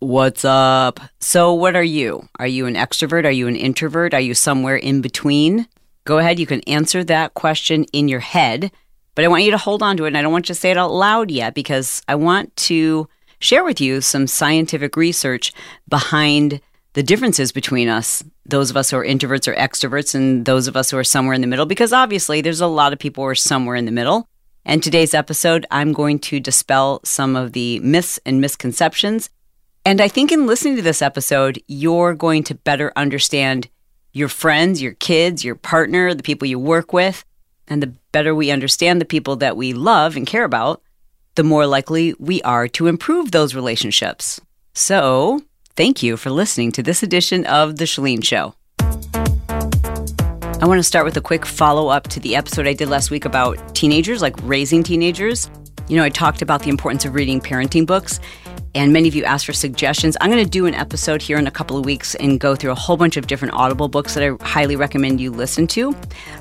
What's up? So, what are you? Are you an extrovert? Are you an introvert? Are you somewhere in between? Go ahead, you can answer that question in your head, but I want you to hold on to it and I don't want you to say it out loud yet because I want to share with you some scientific research behind the differences between us, those of us who are introverts or extroverts, and those of us who are somewhere in the middle, because obviously there's a lot of people who are somewhere in the middle. And today's episode, I'm going to dispel some of the myths and misconceptions and I think in listening to this episode, you're going to better understand your friends, your kids, your partner, the people you work with. And the better we understand the people that we love and care about, the more likely we are to improve those relationships. So, thank you for listening to this edition of The Chalene Show. I want to start with a quick follow up to the episode I did last week about teenagers, like raising teenagers. You know, I talked about the importance of reading parenting books, and many of you asked for suggestions. I'm going to do an episode here in a couple of weeks and go through a whole bunch of different Audible books that I highly recommend you listen to.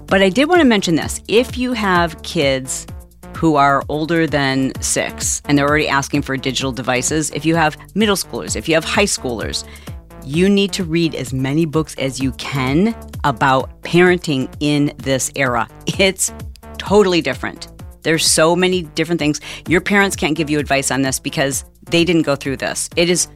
But I did want to mention this if you have kids who are older than six and they're already asking for digital devices, if you have middle schoolers, if you have high schoolers, you need to read as many books as you can about parenting in this era. It's totally different. There's so many different things. Your parents can't give you advice on this because they didn't go through this. It is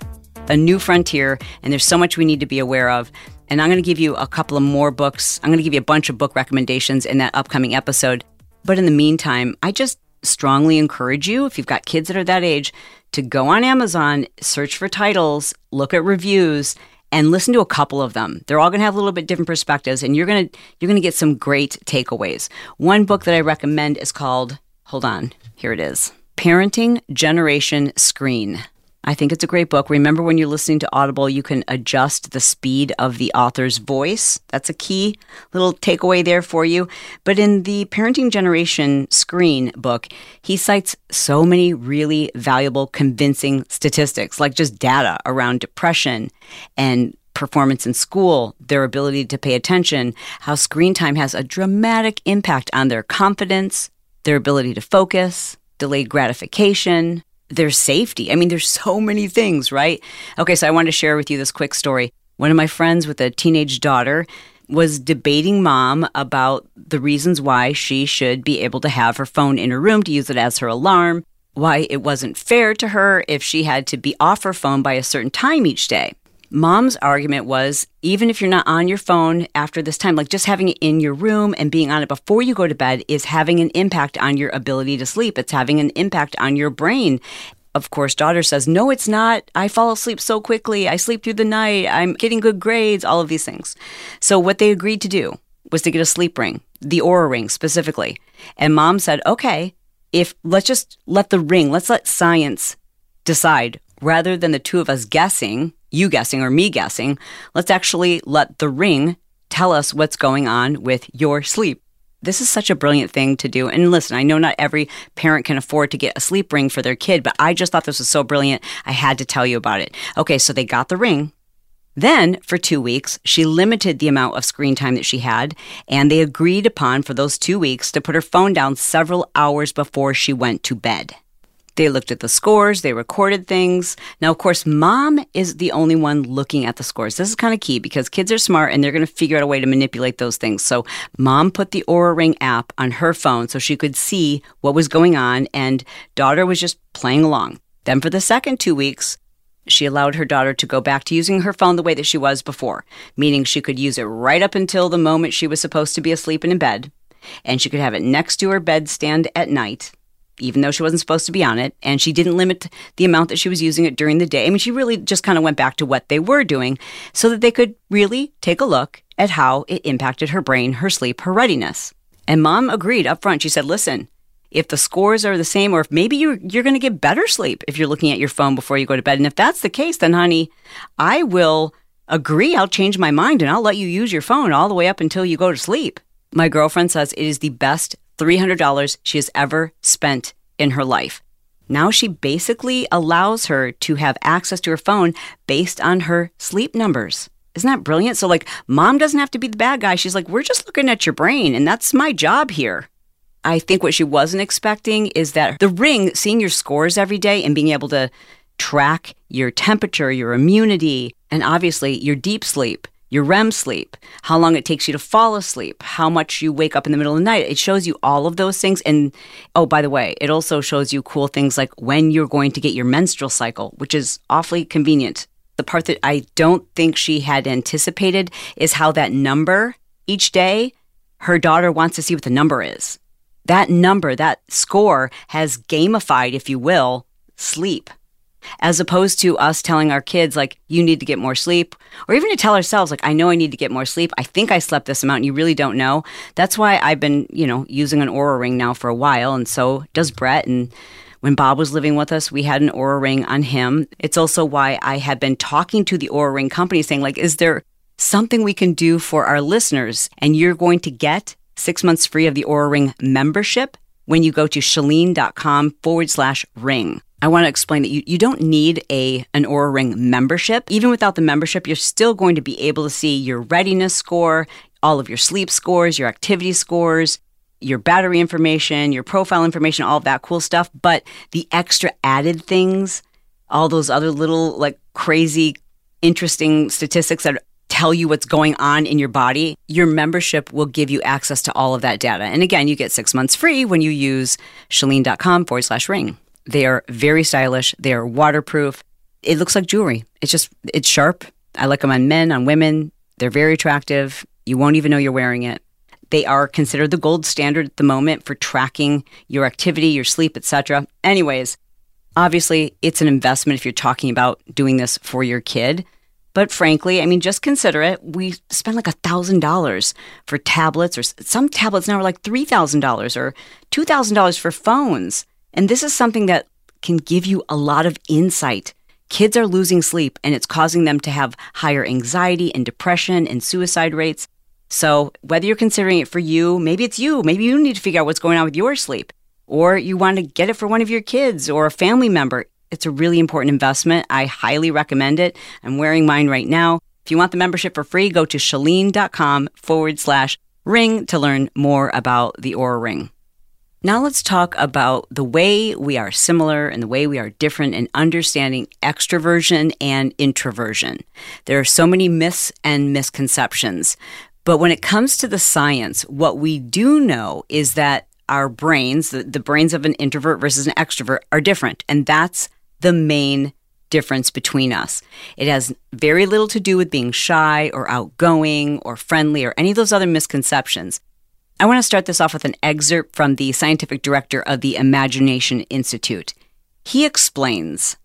a new frontier, and there's so much we need to be aware of. And I'm going to give you a couple of more books. I'm going to give you a bunch of book recommendations in that upcoming episode. But in the meantime, I just strongly encourage you, if you've got kids that are that age, to go on Amazon, search for titles, look at reviews, and listen to a couple of them. They're all going to have a little bit different perspectives, and you're going to you're going to get some great takeaways. One book that I recommend is called Hold on, here it is. Parenting Generation Screen. I think it's a great book. Remember, when you're listening to Audible, you can adjust the speed of the author's voice. That's a key little takeaway there for you. But in the Parenting Generation Screen book, he cites so many really valuable, convincing statistics, like just data around depression and performance in school, their ability to pay attention, how screen time has a dramatic impact on their confidence, their ability to focus, delayed gratification, their safety. I mean, there's so many things, right? Okay, so I wanted to share with you this quick story. One of my friends with a teenage daughter was debating mom about the reasons why she should be able to have her phone in her room to use it as her alarm, why it wasn't fair to her if she had to be off her phone by a certain time each day. Mom's argument was even if you're not on your phone after this time, like just having it in your room and being on it before you go to bed is having an impact on your ability to sleep. It's having an impact on your brain. Of course, daughter says, No, it's not. I fall asleep so quickly. I sleep through the night. I'm getting good grades, all of these things. So, what they agreed to do was to get a sleep ring, the Oura ring specifically. And mom said, Okay, if let's just let the ring, let's let science decide rather than the two of us guessing you guessing or me guessing. Let's actually let the ring tell us what's going on with your sleep. This is such a brilliant thing to do. And listen, I know not every parent can afford to get a sleep ring for their kid, but I just thought this was so brilliant. I had to tell you about it. Okay, so they got the ring. Then, for two weeks, she limited the amount of screen time that she had, and they agreed upon for those two weeks to put her phone down several hours before she went to bed. They looked at the scores, they recorded things. Now, of course, mom is the only one looking at the scores. This is kind of key because kids are smart and they're going to figure out a way to manipulate those things. So, mom put the Oura Ring app on her phone so she could see what was going on, and daughter was just playing along. Then, for the second two weeks, she allowed her daughter to go back to using her phone the way that she was before, meaning she could use it right up until the moment she was supposed to be asleep and in bed, and she could have it next to her bedstand at night even though she wasn't supposed to be on it, and she didn't limit the amount that she was using it during the day. I mean, she really just kind of went back to what they were doing so that they could really take a look at how it impacted her brain, her sleep, her readiness. And mom agreed up front. She said, listen, if the scores are the same, or if maybe you're, you're going to get better sleep if you're looking at your phone before you go to bed. And if that's the case, then honey, I will agree. I'll change my mind and I'll let you use your phone all the way up until you go to sleep. My girlfriend says it is the best $300 she has ever spent in her life. Now she basically allows her to have access to her phone based on her sleep numbers. Isn't that brilliant? So, like, mom doesn't have to be the bad guy. She's like, we're just looking at your brain, and that's my job here. I think what she wasn't expecting is that the ring, seeing your scores every day and being able to track your temperature, your immunity, and obviously your deep sleep, your REM sleep, how long it takes you to fall asleep, how much you wake up in the middle of the night. It shows you all of those things. And oh, by the way, it also shows you cool things like when you're going to get your menstrual cycle, which is awfully convenient. The part that I don't think she had anticipated is how that number each day, her daughter wants to see what the number is. That number, that score has gamified, if you will, sleep as opposed to us telling our kids like you need to get more sleep or even to tell ourselves like i know i need to get more sleep. I think i slept this amount you really don't know. That's why i've been you know using an Oura ring now for a while and so does brett and when bob was living with us we had an Oura ring on him. It's also why i had been talking to the Oura ring company saying like is there something we can do for our listeners? And you're going to get six months free of the Oura ring membership when you go to chalene.com forward slash ring I want to explain that you, you don't need a an Oura Ring membership. Even without the membership, you're still going to be able to see your readiness score, all of your sleep scores, your activity scores, your battery information, your profile information, all of that cool stuff. But the extra added things, all those other little like crazy, interesting statistics that tell you what's going on in your body, your membership will give you access to all of that data. And again, you get six months free when you use chalene.com forward slash ring. They are very stylish. They are waterproof. It looks like jewelry. It's just, it's sharp. I like them on men, on women. They're very attractive. You won't even know you're wearing it. They are considered the gold standard at the moment for tracking your activity, your sleep, etc. Anyways, obviously, it's an investment if you're talking about doing this for your kid. But frankly, I mean, just consider it. We spend like a thousand dollars for tablets, or some tablets now are like three thousand dollars or two thousand dollars for phones. And this is something that can give you a lot of insight. Kids are losing sleep and it's causing them to have higher anxiety and depression and suicide rates. So, whether you're considering it for you, maybe it's you, maybe you need to figure out what's going on with your sleep, or you want to get it for one of your kids or a family member. It's a really important investment. I highly recommend it. I'm wearing mine right now. If you want the membership for free, go to chalene.com forward slash ring to learn more about the Oura Ring. Now let's talk about the way we are similar and the way we are different in understanding extroversion and introversion. There are so many myths and misconceptions. But when it comes to the science, what we do know is that our brains, the, the brains of an introvert versus an extrovert, are different. And that's the main difference between us. It has very little to do with being shy or outgoing or friendly or any of those other misconceptions. I want to start this off with an excerpt from the scientific director of the Imagination Institute. He explains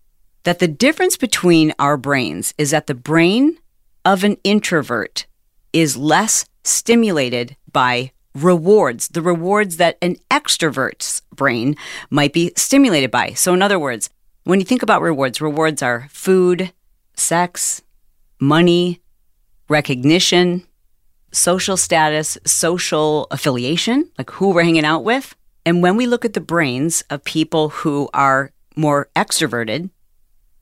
that the difference between our brains is that the brain of an introvert is less stimulated by rewards, the rewards that an extrovert's brain might be stimulated by. So, in other words, when you think about rewards, rewards are food, sex, money, recognition, social status, social affiliation, like who we're hanging out with. And when we look at the brains of people who are more extroverted,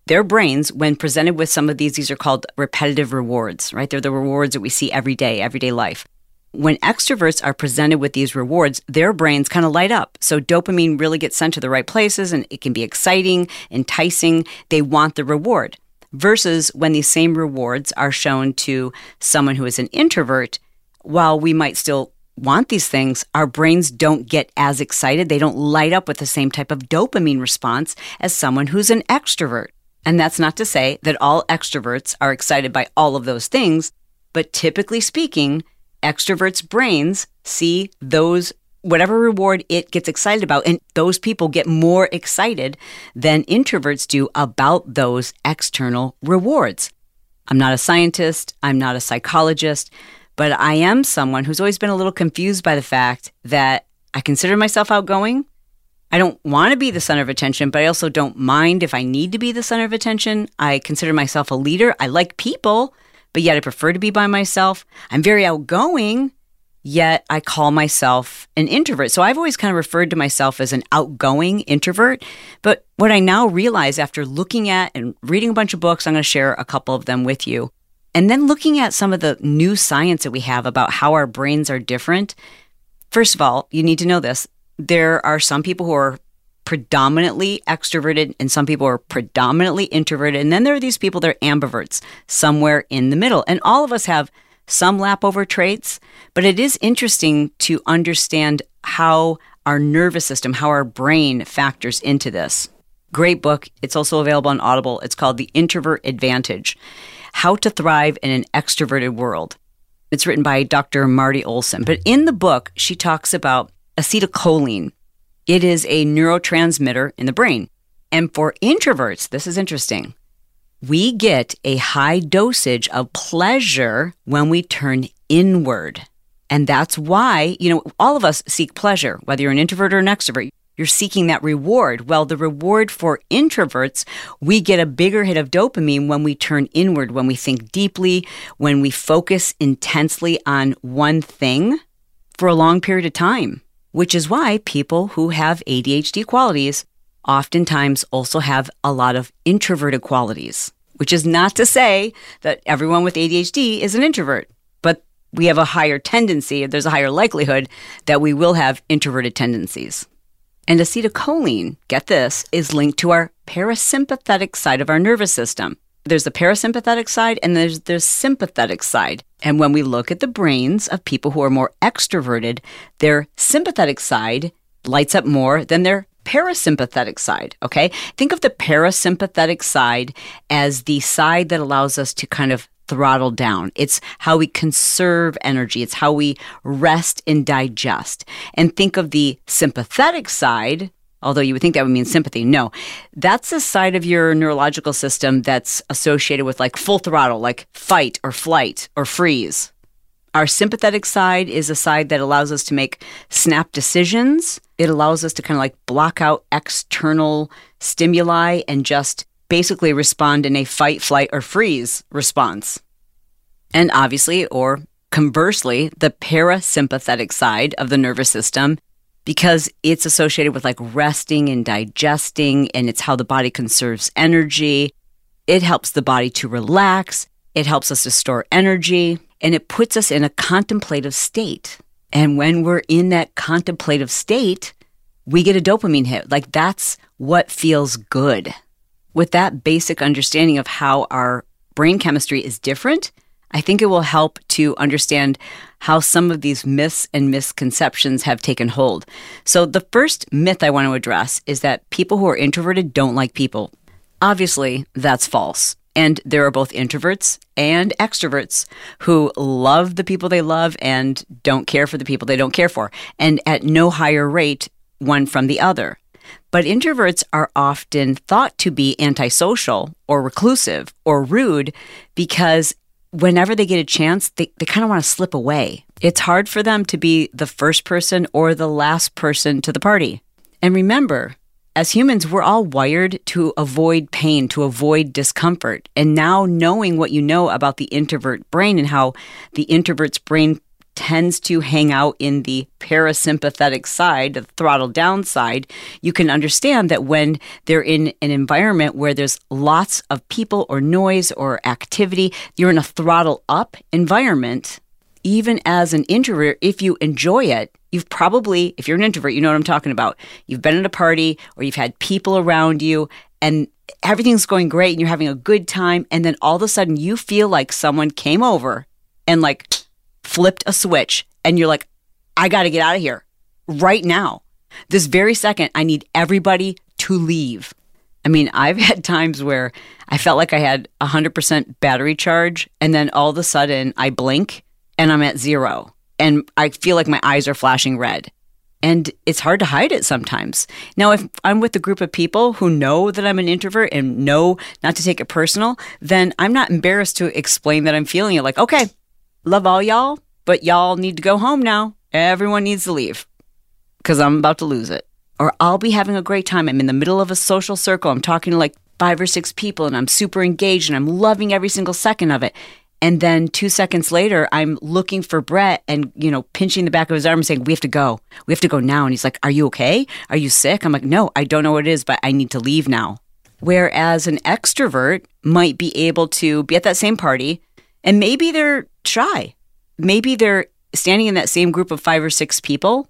their brains, when presented with some of these, these are called repetitive rewards, right? They're the rewards that we see every day, everyday life. When extroverts are presented with these rewards, their brains kind of light up. So dopamine really gets sent to the right places and it can be exciting, enticing. They want the reward versus when these same rewards are shown to someone who is an introvert, while we might still want these things, our brains don't get as excited. They don't light up with the same type of dopamine response as someone who's an extrovert. And that's not to say that all extroverts are excited by all of those things, but typically speaking, extroverts' brains see those whatever reward it gets excited about. And those people get more excited than introverts do about those external rewards. I'm not a scientist, I'm not a psychologist, but I am someone who's always been a little confused by the fact that I consider myself outgoing. I don't want to be the center of attention, but I also don't mind if I need to be the center of attention. I consider myself a leader. I like people, but yet I prefer to be by myself. I'm very outgoing, yet I call myself an introvert. So I've always kind of referred to myself as an outgoing introvert. But what I now realize after looking at and reading a bunch of books, I'm going to share a couple of them with you. And then looking at some of the new science that we have about how our brains are different. First of all, you need to know this. There are some people who are predominantly extroverted and some people are predominantly introverted. And then there are these people that are ambiverts, somewhere in the middle. And all of us have some lap over traits, but it is interesting to understand how our nervous system, how our brain factors into this. Great book. It's also available on Audible. It's called The Introvert Advantage How to Thrive in an Extroverted World. It's written by Dr. Marti Olsen. But in the book, she talks about acetylcholine, it is a neurotransmitter in the brain. And for introverts, this is interesting. We get a high dosage of pleasure when we turn inward. And that's why, you know, all of us seek pleasure, whether you're an introvert or an extrovert. You're seeking that reward. Well, the reward for introverts, we get a bigger hit of dopamine when we turn inward, when we think deeply, when we focus intensely on one thing for a long period of time which is why people who have ADHD qualities oftentimes also have a lot of introverted qualities, which is not to say that everyone with ADHD is an introvert, but we have a higher tendency, there's a higher likelihood that we will have introverted tendencies. And acetylcholine, get this, is linked to our parasympathetic side of our nervous system. There's the parasympathetic side and there's the sympathetic side. And when we look at the brains of people who are more extroverted, their sympathetic side lights up more than their parasympathetic side. Okay. Think of the parasympathetic side as the side that allows us to kind of throttle down. It's how we conserve energy. It's how we rest and digest. And think of the sympathetic side, although you would think that would mean sympathy. No, that's the side of your neurological system that's associated with like full throttle, like fight or flight or freeze. Our sympathetic side is a side that allows us to make snap decisions. It allows us to kind of like block out external stimuli and just basically respond in a fight, flight, or freeze response. And obviously, or conversely, the parasympathetic side of the nervous system because it's associated with like resting and digesting, and it's how the body conserves energy. It helps the body to relax, it helps us to store energy, and it puts us in a contemplative state. And when we're in that contemplative state, we get a dopamine hit. Like that's what feels good. With that basic understanding of how our brain chemistry is different, I think it will help to understand how some of these myths and misconceptions have taken hold. So, the first myth I want to address is that people who are introverted don't like people. Obviously, that's false. And there are both introverts and extroverts who love the people they love and don't care for the people they don't care for, and at no higher rate one from the other. But introverts are often thought to be antisocial or reclusive or rude because whenever they get a chance, they, they kind of want to slip away. It's hard for them to be the first person or the last person to the party. And remember, as humans, we're all wired to avoid pain, to avoid discomfort. And now, knowing what you know about the introvert brain and how the introvert's brain tends to hang out in the parasympathetic side, the throttle down side, you can understand that when they're in an environment where there's lots of people or noise or activity, you're in a throttle up environment. Even as an introvert, if you enjoy it, you've probably, if you're an introvert, you know what I'm talking about. You've been at a party or you've had people around you and everything's going great and you're having a good time. And then all of a sudden you feel like someone came over and like flipped a switch and you're like, I got to get out of here right now. This very second, I need everybody to leave. I mean, I've had times where I felt like I had 100% battery charge, and then all of a sudden I blink and I'm at zero. And I feel like my eyes are flashing red. And it's hard to hide it sometimes. Now, if I'm with a group of people who know that I'm an introvert and know not to take it personal, then I'm not embarrassed to explain that I'm feeling it. Like, okay, love all y'all, but y'all need to go home now. Everyone needs to leave because I'm about to lose it. Or I'll be having a great time. I'm in the middle of a social circle. I'm talking to like five or six people and I'm super engaged and I'm loving every single second of it. And then two seconds later, I'm looking for Brett and, you know, pinching the back of his arm and saying, We have to go. We have to go now. And he's like, Are you okay? Are you sick? I'm like, No, I don't know what it is, but I need to leave now. Whereas an extrovert might be able to be at that same party and maybe they're shy. Maybe they're standing in that same group of five or six people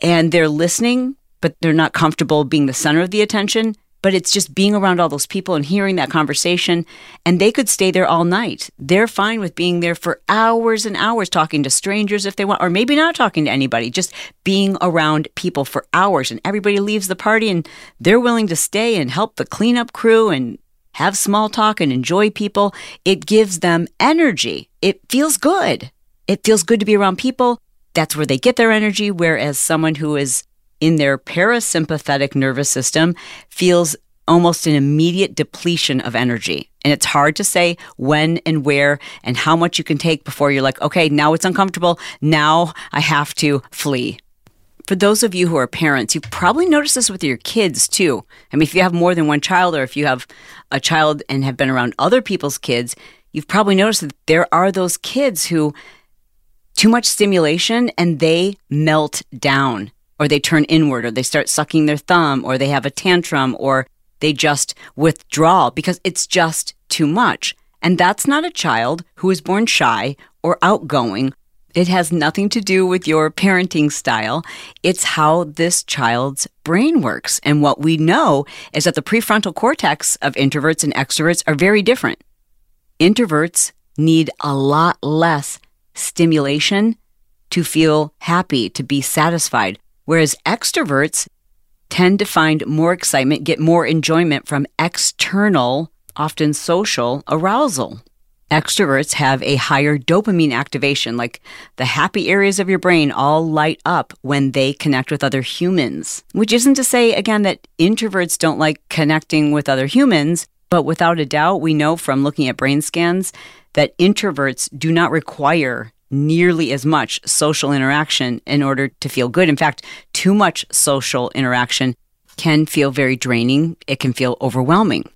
and they're listening but they're not comfortable being the center of the attention. But it's just being around all those people and hearing that conversation. And they could stay there all night. They're fine with being there for hours and hours, talking to strangers if they want, or maybe not talking to anybody, just being around people for hours. And everybody leaves the party and they're willing to stay and help the cleanup crew and have small talk and enjoy people. It gives them energy. It feels good. It feels good to be around people. That's where they get their energy. Whereas someone who is in their parasympathetic nervous system feels almost an immediate depletion of energy. And it's hard to say when and where and how much you can take before you're like, okay, now it's uncomfortable. Now I have to flee. For those of you who are parents, you've probably noticed this with your kids too. I mean, if you have more than one child or if you have a child and have been around other people's kids, you've probably noticed that there are those kids who too much stimulation and they melt down or they turn inward, or they start sucking their thumb, or they have a tantrum, or they just withdraw because it's just too much. And that's not a child who is born shy or outgoing. It has nothing to do with your parenting style. It's how this child's brain works. And what we know is that the prefrontal cortex of introverts and extroverts are very different. Introverts need a lot less stimulation to feel happy, to be satisfied. Whereas extroverts tend to find more excitement, get more enjoyment from external, often social arousal. Extroverts have a higher dopamine activation, like the happy areas of your brain all light up when they connect with other humans. Which isn't to say, again, that introverts don't like connecting with other humans, but without a doubt, we know from looking at brain scans that introverts do not require nearly as much social interaction in order to feel good. In fact, too much social interaction can feel very draining. It can feel overwhelming.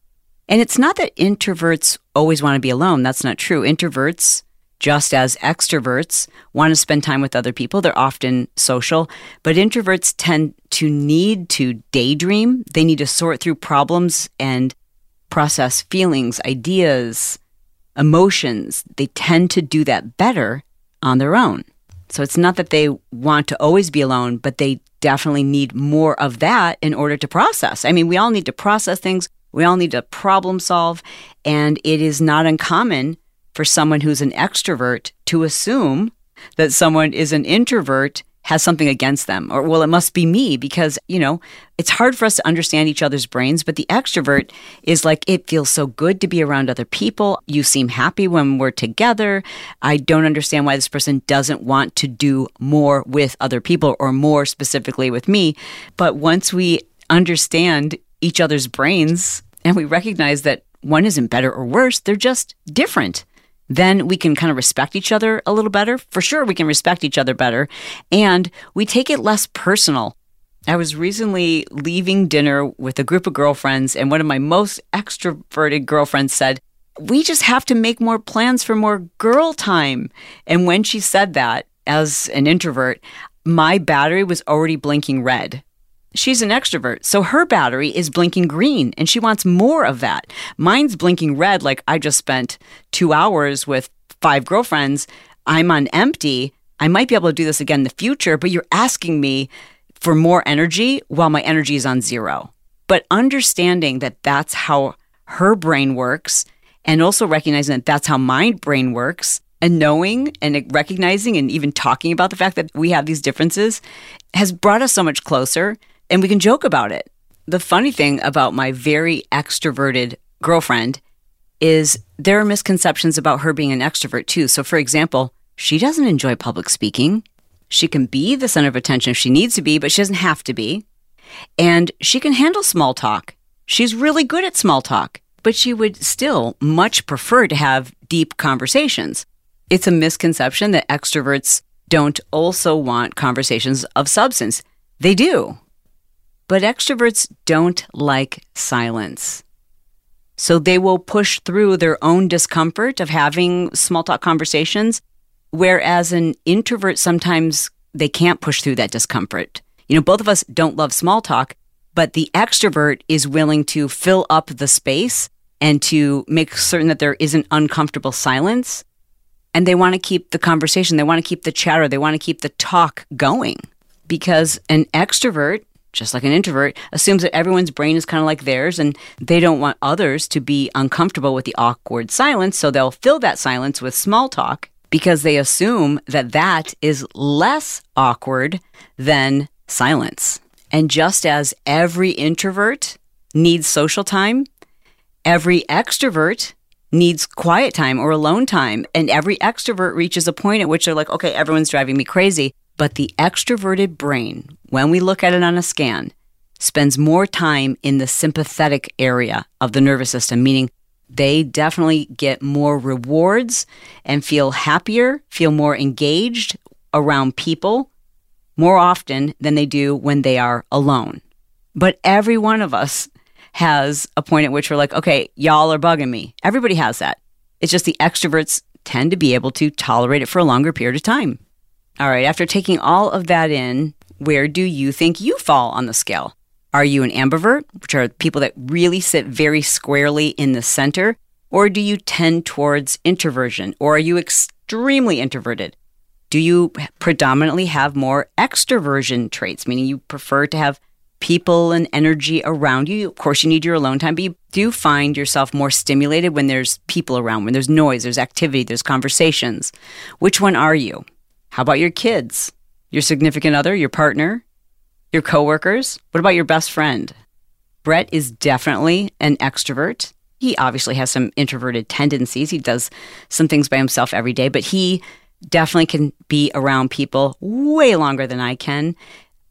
And it's not that introverts always want to be alone. That's not true. Introverts, just as extroverts, want to spend time with other people. They're often social, but introverts tend to need to daydream. They need to sort through problems and process feelings, ideas, emotions. They tend to do that better on their own. So it's not that they want to always be alone, but they definitely need more of that in order to process. I mean, we all need to process things, we all need to problem solve, and it is not uncommon for someone who's an extrovert to assume that someone is an introvert has something against them or well it must be me because you know it's hard for us to understand each other's brains but the extrovert is like it feels so good to be around other people. You seem happy when we're together. I don't understand why this person doesn't want to do more with other people or more specifically with me. But once we understand each other's brains and we recognize that one isn't better or worse they're just different then we can kind of respect each other a little better. For sure, we can respect each other better. And we take it less personal. I was recently leaving dinner with a group of girlfriends, and one of my most extroverted girlfriends said, We just have to make more plans for more girl time. And when she said that, as an introvert, my battery was already blinking red. She's an extrovert, so her battery is blinking green and she wants more of that. Mine's blinking red, like I just spent two hours with five girlfriends. I'm on empty. I might be able to do this again in the future, but you're asking me for more energy while my energy is on zero. But understanding that that's how her brain works and also recognizing that that's how my brain works and knowing and recognizing and even talking about the fact that we have these differences has brought us so much closer and we can joke about it. The funny thing about my very extroverted girlfriend is there are misconceptions about her being an extrovert too. So, for example, she doesn't enjoy public speaking. She can be the center of attention if she needs to be, but she doesn't have to be. And she can handle small talk. She's really good at small talk, but she would still much prefer to have deep conversations. It's a misconception that extroverts don't also want conversations of substance. They do. But extroverts don't like silence. So they will push through their own discomfort of having small talk conversations, whereas an introvert sometimes they can't push through that discomfort. You know, both of us don't love small talk, but the extrovert is willing to fill up the space and to make certain that there isn't uncomfortable silence. And they want to keep the conversation, they want to keep the chatter, they want to keep the talk going. Because an extrovert just like an introvert, assumes that everyone's brain is kind of like theirs and they don't want others to be uncomfortable with the awkward silence. So they'll fill that silence with small talk because they assume that that is less awkward than silence. And just as every introvert needs social time, every extrovert needs quiet time or alone time. And every extrovert reaches a point at which they're like, okay, everyone's driving me crazy. But the extroverted brain, when we look at it on a scan, spends more time in the sympathetic area of the nervous system, meaning they definitely get more rewards and feel happier, feel more engaged around people more often than they do when they are alone. But every one of us has a point at which we're like, okay, y'all are bugging me. Everybody has that. It's just the extroverts tend to be able to tolerate it for a longer period of time. All right, after taking all of that in, where do you think you fall on the scale? Are you an ambivert, which are people that really sit very squarely in the center? Or do you tend towards introversion? Or are you extremely introverted? Do you predominantly have more extroversion traits, meaning you prefer to have people and energy around you. Of course, you need your alone time, but you do find yourself more stimulated when there's people around, when there's noise, there's activity, there's conversations. Which one are you? How about your kids, your significant other, your partner, your coworkers? What about your best friend? Brett is definitely an extrovert. He obviously has some introverted tendencies. He does some things by himself every day, but he definitely can be around people way longer than I can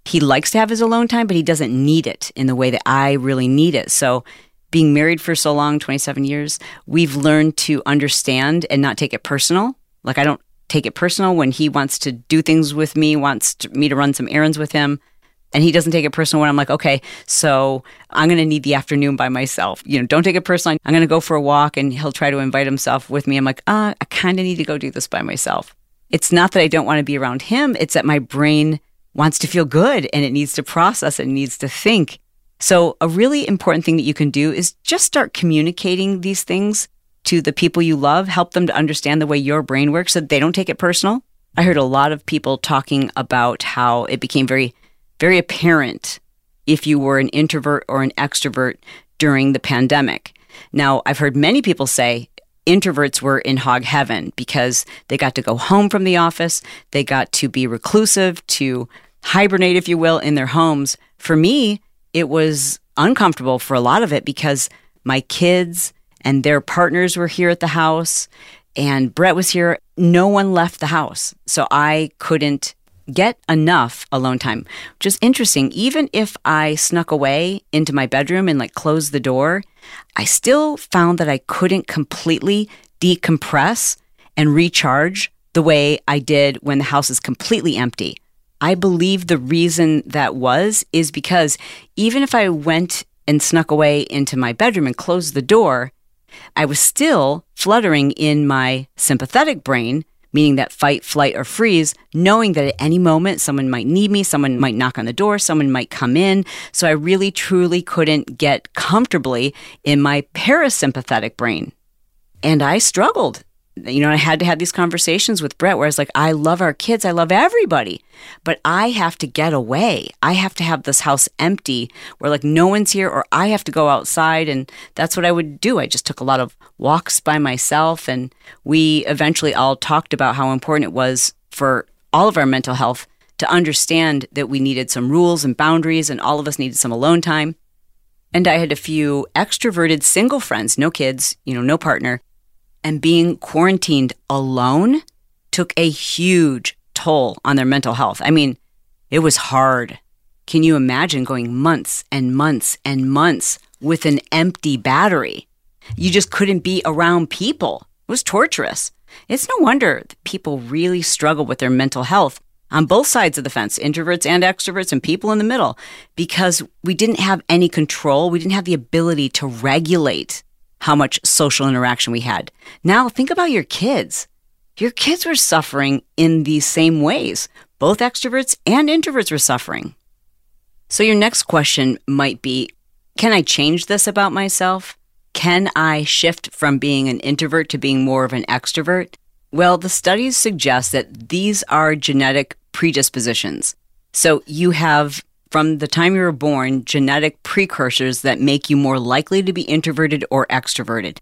he likes to have his alone time, but he doesn't need it in the way that I really need it. So, being married for so long 27 years we've learned to understand and not take it personal. Like, I don't take it personal when he wants to do things with me, wants to, me to run some errands with him. And he doesn't take it personal when I'm like, okay, so I'm going to need the afternoon by myself. You know, don't take it personal. I'm going to go for a walk and he'll try to invite himself with me. I'm like, uh, I kind of need to go do this by myself. It's not that I don't want to be around him, it's that my brain wants to feel good and it needs to process and needs to think. So, a really important thing that you can do is just start communicating these things to the people you love, help them to understand the way your brain works so they don't take it personal. I heard a lot of people talking about how it became very, very apparent if you were an introvert or an extrovert during the pandemic. Now, I've heard many people say introverts were in hog heaven because they got to go home from the office, they got to be reclusive, to hibernate, if you will, in their homes. For me, it was uncomfortable for a lot of it because my kids and their partners were here at the house and Brett was here. No one left the house. So I couldn't get enough alone time, which is interesting. Even if I snuck away into my bedroom and like closed the door, I still found that I couldn't completely decompress and recharge the way I did when the house is completely empty. I believe the reason that was is because even if I went and snuck away into my bedroom and closed the door, I was still fluttering in my sympathetic brain, meaning that fight, flight, or freeze, knowing that at any moment someone might need me, someone might knock on the door, someone might come in. So I really truly couldn't get comfortably in my parasympathetic brain. And I struggled you know, I had to have these conversations with Brett where I was like, I love our kids, I love everybody, but I have to get away. I have to have this house empty where like no one's here, or I have to go outside. And that's what I would do. I just took a lot of walks by myself. And we eventually all talked about how important it was for all of our mental health to understand that we needed some rules and boundaries, and all of us needed some alone time. And I had a few extroverted single friends, no kids, you know, no partner and being quarantined alone took a huge toll on their mental health. I mean, it was hard. Can you imagine going months and months and months with an empty battery? You just couldn't be around people. It was torturous. It's no wonder people really struggle with their mental health on both sides of the fence, introverts and extroverts, and people in the middle, because we didn't have any control. We didn't have the ability to regulate how much social interaction we had. Now think about your kids. Your kids were suffering in these same ways. Both extroverts and introverts were suffering. So your next question might be Can I change this about myself? Can I shift from being an introvert to being more of an extrovert? Well, the studies suggest that these are genetic predispositions. So you have from the time you were born genetic precursors that make you more likely to be introverted or extroverted.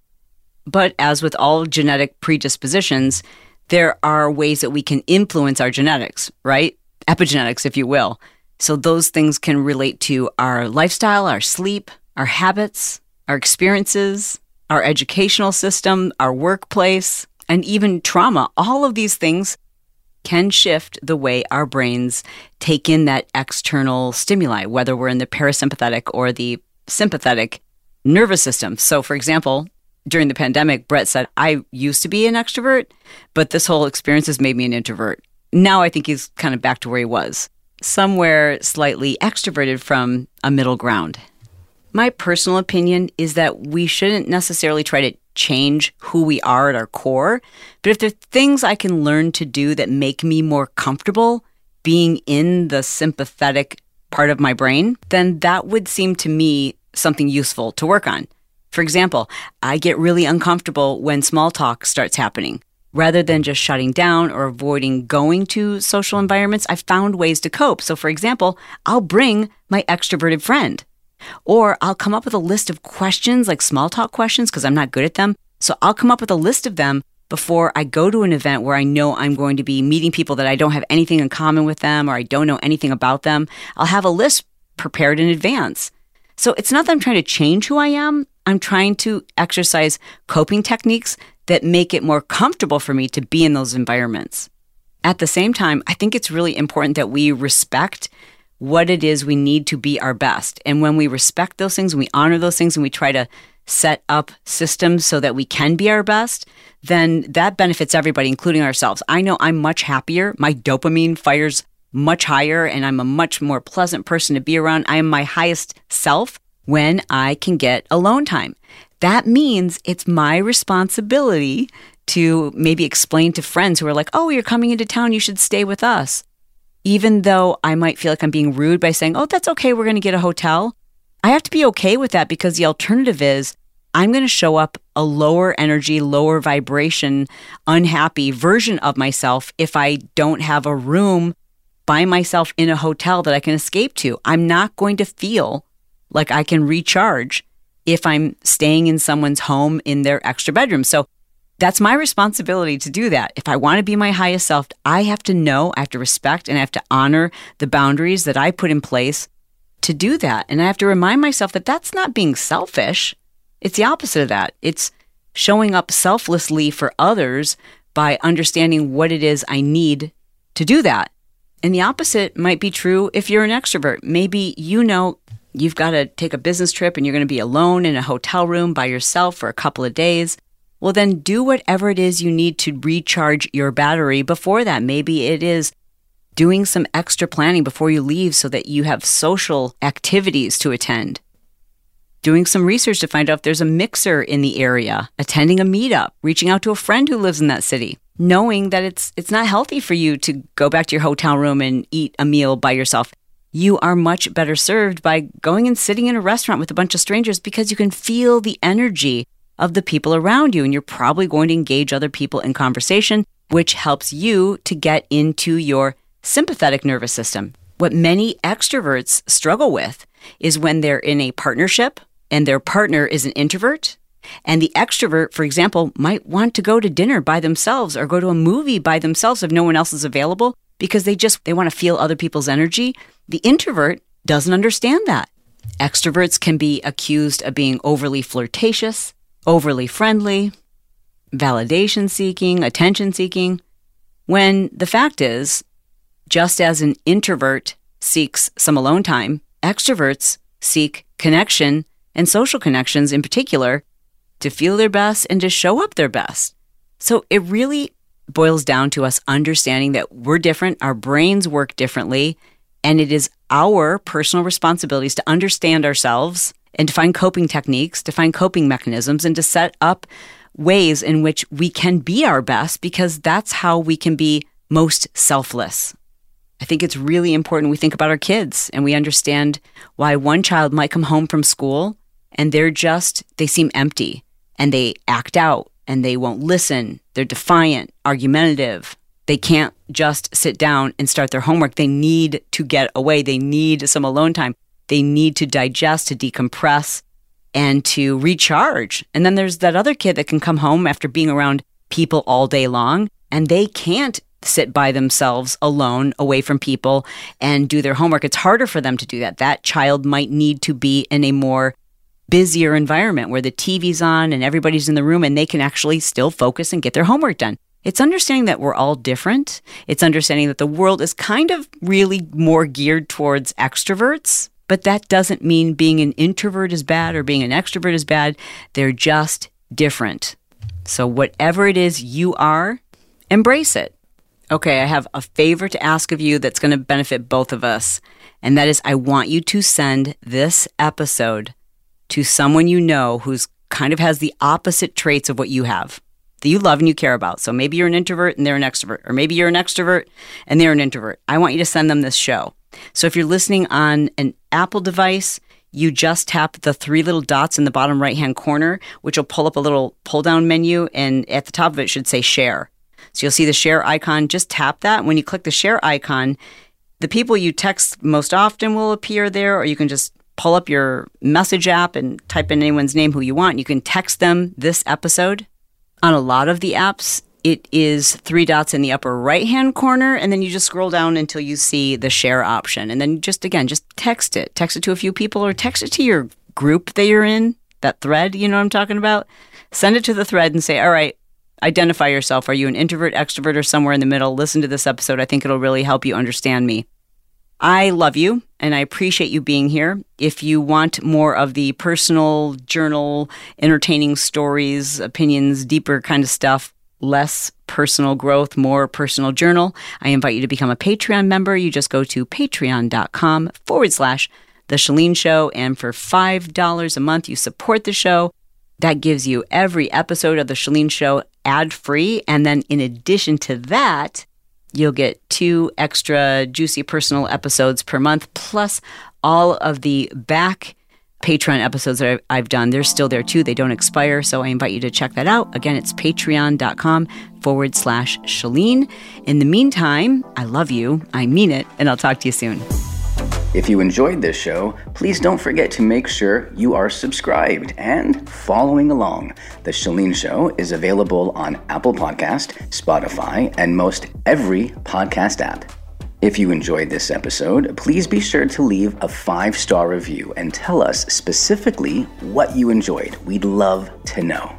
But as with all genetic predispositions, there are ways that we can influence our genetics, right? Epigenetics, if you will. So those things can relate to our lifestyle, our sleep, our habits, our experiences, our educational system, our workplace, and even trauma. All of these things can shift the way our brains take in that external stimuli, whether we're in the parasympathetic or the sympathetic nervous system. So, for example, during the pandemic, Brett said, I used to be an extrovert, but this whole experience has made me an introvert. Now I think he's kind of back to where he was, somewhere slightly extroverted from a middle ground. My personal opinion is that we shouldn't necessarily try to change who we are at our core. But if there are things I can learn to do that make me more comfortable being in the sympathetic part of my brain, then that would seem to me something useful to work on. For example, I get really uncomfortable when small talk starts happening. Rather than just shutting down or avoiding going to social environments, I've found ways to cope. So, for example, I'll bring my extroverted friend. Or I'll come up with a list of questions, like small talk questions, because I'm not good at them. So I'll come up with a list of them before I go to an event where I know I'm going to be meeting people that I don't have anything in common with them or I don't know anything about them. I'll have a list prepared in advance. So it's not that I'm trying to change who I am. I'm trying to exercise coping techniques that make it more comfortable for me to be in those environments. At the same time, I think it's really important that we respect what it is we need to be our best. And when we respect those things we honor those things and we try to set up systems so that we can be our best, then that benefits everybody, including ourselves. I know I'm much happier. My dopamine fires much higher and I'm a much more pleasant person to be around. I am my highest self when I can get alone time. That means it's my responsibility to maybe explain to friends who are like, oh, you're coming into town, you should stay with us even though I might feel like I'm being rude by saying, oh, that's okay, we're going to get a hotel, I have to be okay with that because the alternative is I'm going to show up a lower energy, lower vibration, unhappy version of myself if I don't have a room by myself in a hotel that I can escape to. I'm not going to feel like I can recharge if I'm staying in someone's home in their extra bedroom. So that's my responsibility to do that. If I want to be my highest self, I have to know, I have to respect, and I have to honor the boundaries that I put in place to do that. And I have to remind myself that that's not being selfish. It's the opposite of that. It's showing up selflessly for others by understanding what it is I need to do that. And the opposite might be true if you're an extrovert. Maybe you know you've got to take a business trip and you're going to be alone in a hotel room by yourself for a couple of days well, then do whatever it is you need to recharge your battery before that. Maybe it is doing some extra planning before you leave so that you have social activities to attend. Doing some research to find out if there's a mixer in the area, attending a meetup, reaching out to a friend who lives in that city, knowing that it's it's not healthy for you to go back to your hotel room and eat a meal by yourself. You are much better served by going and sitting in a restaurant with a bunch of strangers because you can feel the energy of the people around you. And you're probably going to engage other people in conversation, which helps you to get into your sympathetic nervous system. What many extroverts struggle with is when they're in a partnership and their partner is an introvert. And the extrovert, for example, might want to go to dinner by themselves or go to a movie by themselves if no one else is available because they just they want to feel other people's energy. The introvert doesn't understand that. Extroverts can be accused of being overly flirtatious, overly friendly, validation seeking, attention seeking, when the fact is, just as an introvert seeks some alone time, extroverts seek connection and social connections in particular to feel their best and to show up their best. So it really boils down to us understanding that we're different, our brains work differently, and it is our personal responsibilities to understand ourselves and to find coping techniques, to find coping mechanisms, and to set up ways in which we can be our best because that's how we can be most selfless. I think it's really important we think about our kids and we understand why one child might come home from school and they're just, they seem empty and they act out and they won't listen. They're defiant, argumentative, They can't just sit down and start their homework. They need to get away. They need some alone time. They need to digest, to decompress, and to recharge. And then there's that other kid that can come home after being around people all day long and they can't sit by themselves alone away from people and do their homework. It's harder for them to do that. That child might need to be in a more busier environment where the TV's on and everybody's in the room and they can actually still focus and get their homework done. It's understanding that we're all different. It's understanding that the world is kind of really more geared towards extroverts, but that doesn't mean being an introvert is bad or being an extrovert is bad. They're just different. So, whatever it is you are, embrace it. Okay, I have a favor to ask of you that's going to benefit both of us. And that is, I want you to send this episode to someone you know who's kind of has the opposite traits of what you have that you love and you care about. So maybe you're an introvert and they're an extrovert, or maybe you're an extrovert and they're an introvert. I want you to send them this show. So if you're listening on an Apple device, you just tap the three little dots in the bottom right hand corner, which will pull up a little pull down menu. And at the top of it should say share. So you'll see the share icon. Just tap that. When you click the share icon, the people you text most often will appear there, or you can just pull up your message app and type in anyone's name who you want. You can text them this episode on a lot of the apps, it is three dots in the upper right hand corner, and then you just scroll down until you see the share option. And then just again, just text it. Text it to a few people or text it to your group that you're in, that thread, you know what I'm talking about? Send it to the thread and say, all right, identify yourself. Are you an introvert, extrovert, or somewhere in the middle? Listen to this episode. I think it'll really help you understand me. I love you and I appreciate you being here. If you want more of the personal journal, entertaining stories, opinions, deeper kind of stuff, less personal growth, more personal journal, I invite you to become a Patreon member. You just go to patreon.com forward slash The Chalene Show. And for $5 a month, you support the show. That gives you every episode of The Chalene Show ad free. And then in addition to that, You'll get two extra juicy personal episodes per month, plus all of the back Patreon episodes that I've done. They're still there too. They don't expire. So I invite you to check that out. Again, it's patreon.com forward slash Chalene. In the meantime, I love you. I mean it. And I'll talk to you soon. If you enjoyed this show, please don't forget to make sure you are subscribed and following along. The Chalene Show is available on Apple Podcast, Spotify, and most every podcast app. If you enjoyed this episode, please be sure to leave a five star review and tell us specifically what you enjoyed. We'd love to know.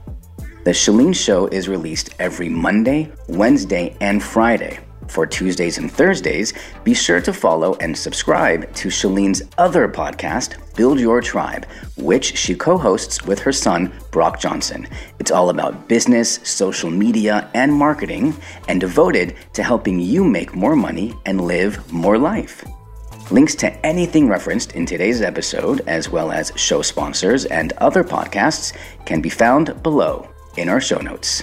The Chalene Show is released every Monday, Wednesday, and Friday. For Tuesdays and Thursdays, be sure to follow and subscribe to Chalene's other podcast, Build Your Tribe, which she co hosts with her son, Brock Johnson. It's all about business, social media, and marketing, and devoted to helping you make more money and live more life. Links to anything referenced in today's episode, as well as show sponsors and other podcasts, can be found below in our show notes.